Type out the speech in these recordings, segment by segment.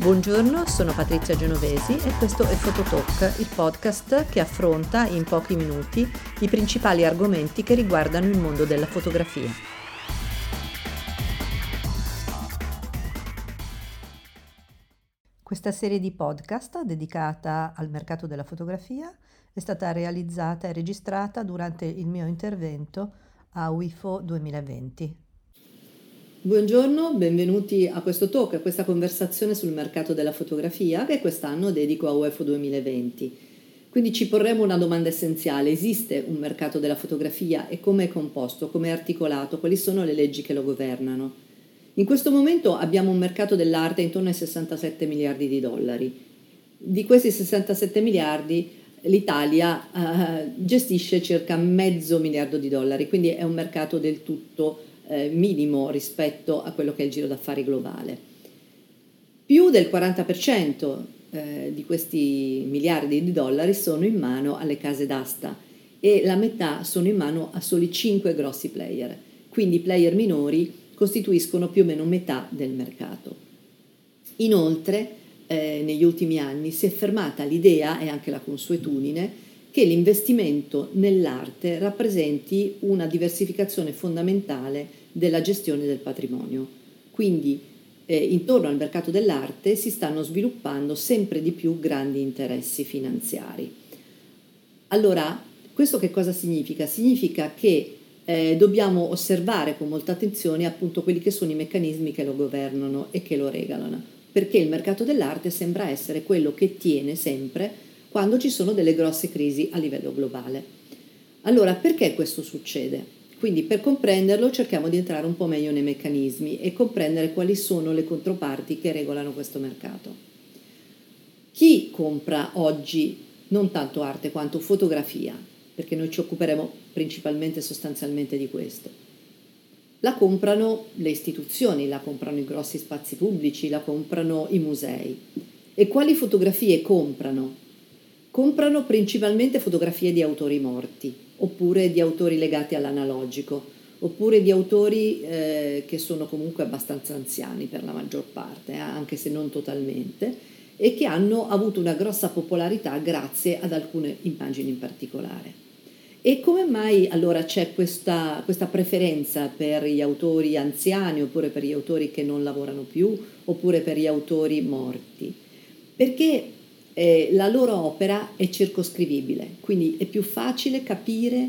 Buongiorno, sono Patrizia Genovesi e questo è Fototalk, il podcast che affronta in pochi minuti i principali argomenti che riguardano il mondo della fotografia. Questa serie di podcast dedicata al mercato della fotografia è stata realizzata e registrata durante il mio intervento a UIFO 2020. Buongiorno, benvenuti a questo talk, a questa conversazione sul mercato della fotografia che quest'anno dedico a UEFO 2020. Quindi ci porremo una domanda essenziale, esiste un mercato della fotografia e come è composto, come è articolato, quali sono le leggi che lo governano? In questo momento abbiamo un mercato dell'arte intorno ai 67 miliardi di dollari. Di questi 67 miliardi l'Italia eh, gestisce circa mezzo miliardo di dollari, quindi è un mercato del tutto eh, minimo rispetto a quello che è il giro d'affari globale. Più del 40% eh, di questi miliardi di dollari sono in mano alle case d'asta e la metà sono in mano a soli 5 grossi player, quindi i player minori costituiscono più o meno metà del mercato. Inoltre, eh, negli ultimi anni si è fermata l'idea e anche la consuetudine che l'investimento nell'arte rappresenti una diversificazione fondamentale della gestione del patrimonio. Quindi eh, intorno al mercato dell'arte si stanno sviluppando sempre di più grandi interessi finanziari. Allora, questo che cosa significa? Significa che eh, dobbiamo osservare con molta attenzione appunto quelli che sono i meccanismi che lo governano e che lo regolano, perché il mercato dell'arte sembra essere quello che tiene sempre quando ci sono delle grosse crisi a livello globale. Allora, perché questo succede? Quindi per comprenderlo cerchiamo di entrare un po' meglio nei meccanismi e comprendere quali sono le controparti che regolano questo mercato. Chi compra oggi non tanto arte quanto fotografia, perché noi ci occuperemo principalmente e sostanzialmente di questo. La comprano le istituzioni, la comprano i grossi spazi pubblici, la comprano i musei. E quali fotografie comprano? Comprano principalmente fotografie di autori morti, oppure di autori legati all'analogico, oppure di autori eh, che sono comunque abbastanza anziani per la maggior parte, eh, anche se non totalmente, e che hanno avuto una grossa popolarità grazie ad alcune immagini in particolare. E come mai allora c'è questa, questa, preferenza per gli autori anziani oppure per gli autori che non lavorano più oppure per gli autori morti? Perché eh, la loro opera è circoscrivibile, quindi è più facile capire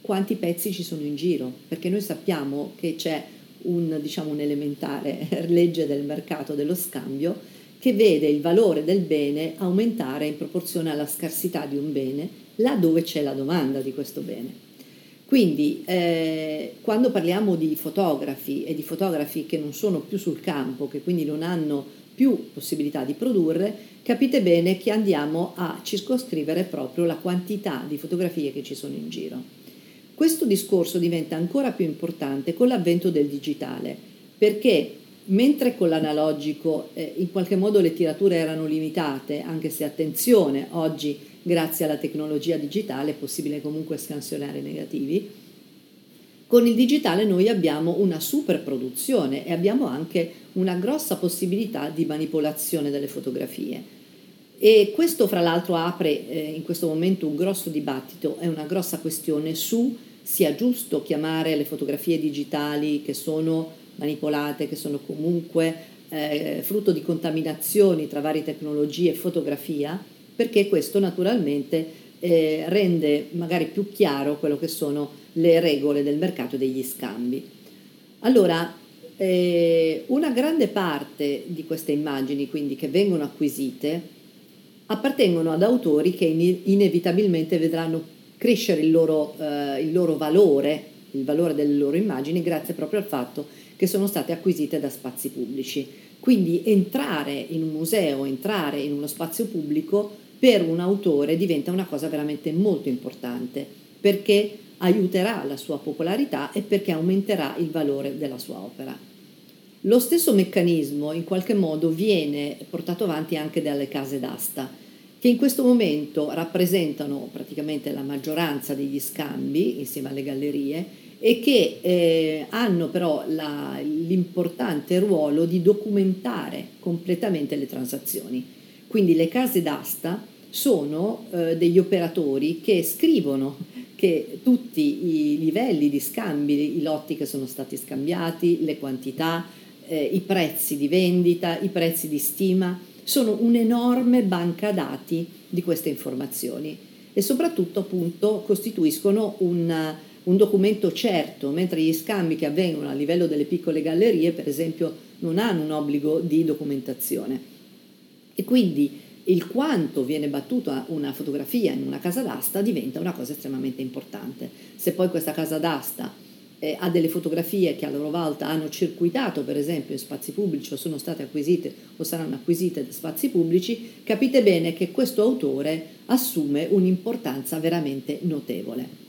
quanti pezzi ci sono in giro, perché noi sappiamo che c'è un, diciamo, un'elementare legge del mercato dello scambio che vede il valore del bene aumentare in proporzione alla scarsità di un bene laddove c'è la domanda di questo bene. Quindi eh, quando parliamo di fotografi e di fotografi che non sono più sul campo, che quindi non hanno più possibilità di produrre, capite bene che andiamo a circoscrivere proprio la quantità di fotografie che ci sono in giro. Questo discorso diventa ancora più importante con l'avvento del digitale, perché mentre con l'analogico eh, in qualche modo le tirature erano limitate, anche se attenzione, oggi grazie alla tecnologia digitale è possibile comunque scansionare i negativi, con il digitale noi abbiamo una super produzione e abbiamo anche una grossa possibilità di manipolazione delle fotografie. E questo fra l'altro apre eh, in questo momento un grosso dibattito, è una grossa questione su sia giusto chiamare le fotografie digitali che sono manipolate, che sono comunque eh, frutto di contaminazioni tra varie tecnologie e fotografia, perché questo naturalmente eh, rende magari più chiaro quello che sono le regole del mercato degli scambi. Allora, eh, una grande parte di queste immagini, quindi che vengono acquisite, appartengono ad autori che in- inevitabilmente vedranno crescere il loro, eh, il loro valore, il valore delle loro immagini, grazie proprio al fatto che sono state acquisite da spazi pubblici. Quindi entrare in un museo, entrare in uno spazio pubblico per un autore diventa una cosa veramente molto importante, perché aiuterà la sua popolarità e perché aumenterà il valore della sua opera. Lo stesso meccanismo in qualche modo viene portato avanti anche dalle case d'asta, che in questo momento rappresentano praticamente la maggioranza degli scambi insieme alle gallerie e che eh, hanno però la, l'importante ruolo di documentare completamente le transazioni. Quindi le case d'asta sono eh, degli operatori che scrivono che tutti i livelli di scambi, i lotti che sono stati scambiati, le quantità, eh, i prezzi di vendita, i prezzi di stima, sono un'enorme banca dati di queste informazioni e soprattutto appunto costituiscono un, un documento certo, mentre gli scambi che avvengono a livello delle piccole gallerie, per esempio, non hanno un obbligo di documentazione. E quindi il quanto viene battuta una fotografia in una casa d'asta diventa una cosa estremamente importante. Se poi questa casa d'asta eh, ha delle fotografie che a loro volta hanno circuitato, per esempio, in spazi pubblici o sono state acquisite o saranno acquisite da spazi pubblici, capite bene che questo autore assume un'importanza veramente notevole.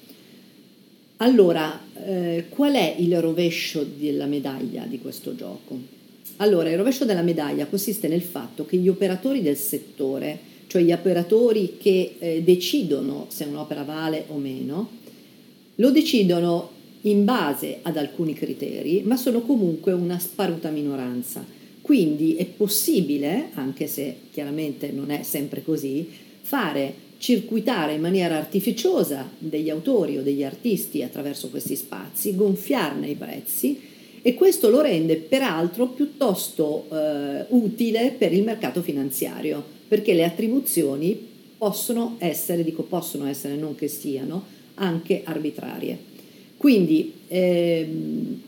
Allora, eh, qual è il rovescio della medaglia di questo gioco? Allora, il rovescio della medaglia consiste nel fatto che gli operatori del settore, cioè gli operatori che eh, decidono se un'opera vale o meno, lo decidono in base ad alcuni criteri, ma sono comunque una sparuta minoranza. Quindi è possibile, anche se chiaramente non è sempre così, fare circuitare in maniera artificiosa degli autori o degli artisti attraverso questi spazi, gonfiarne i prezzi e questo lo rende peraltro piuttosto eh, utile per il mercato finanziario, perché le attribuzioni possono essere, dico possono essere, non che siano, anche arbitrarie. Quindi ehm,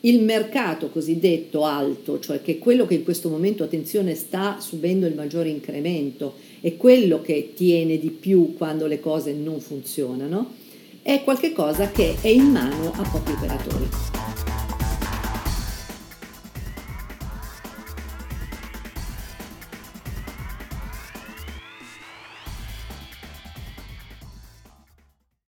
il mercato cosiddetto alto, cioè che è quello che in questo momento, attenzione, sta subendo il maggiore incremento, e quello che tiene di più quando le cose non funzionano, è qualcosa che è in mano a pochi operatori.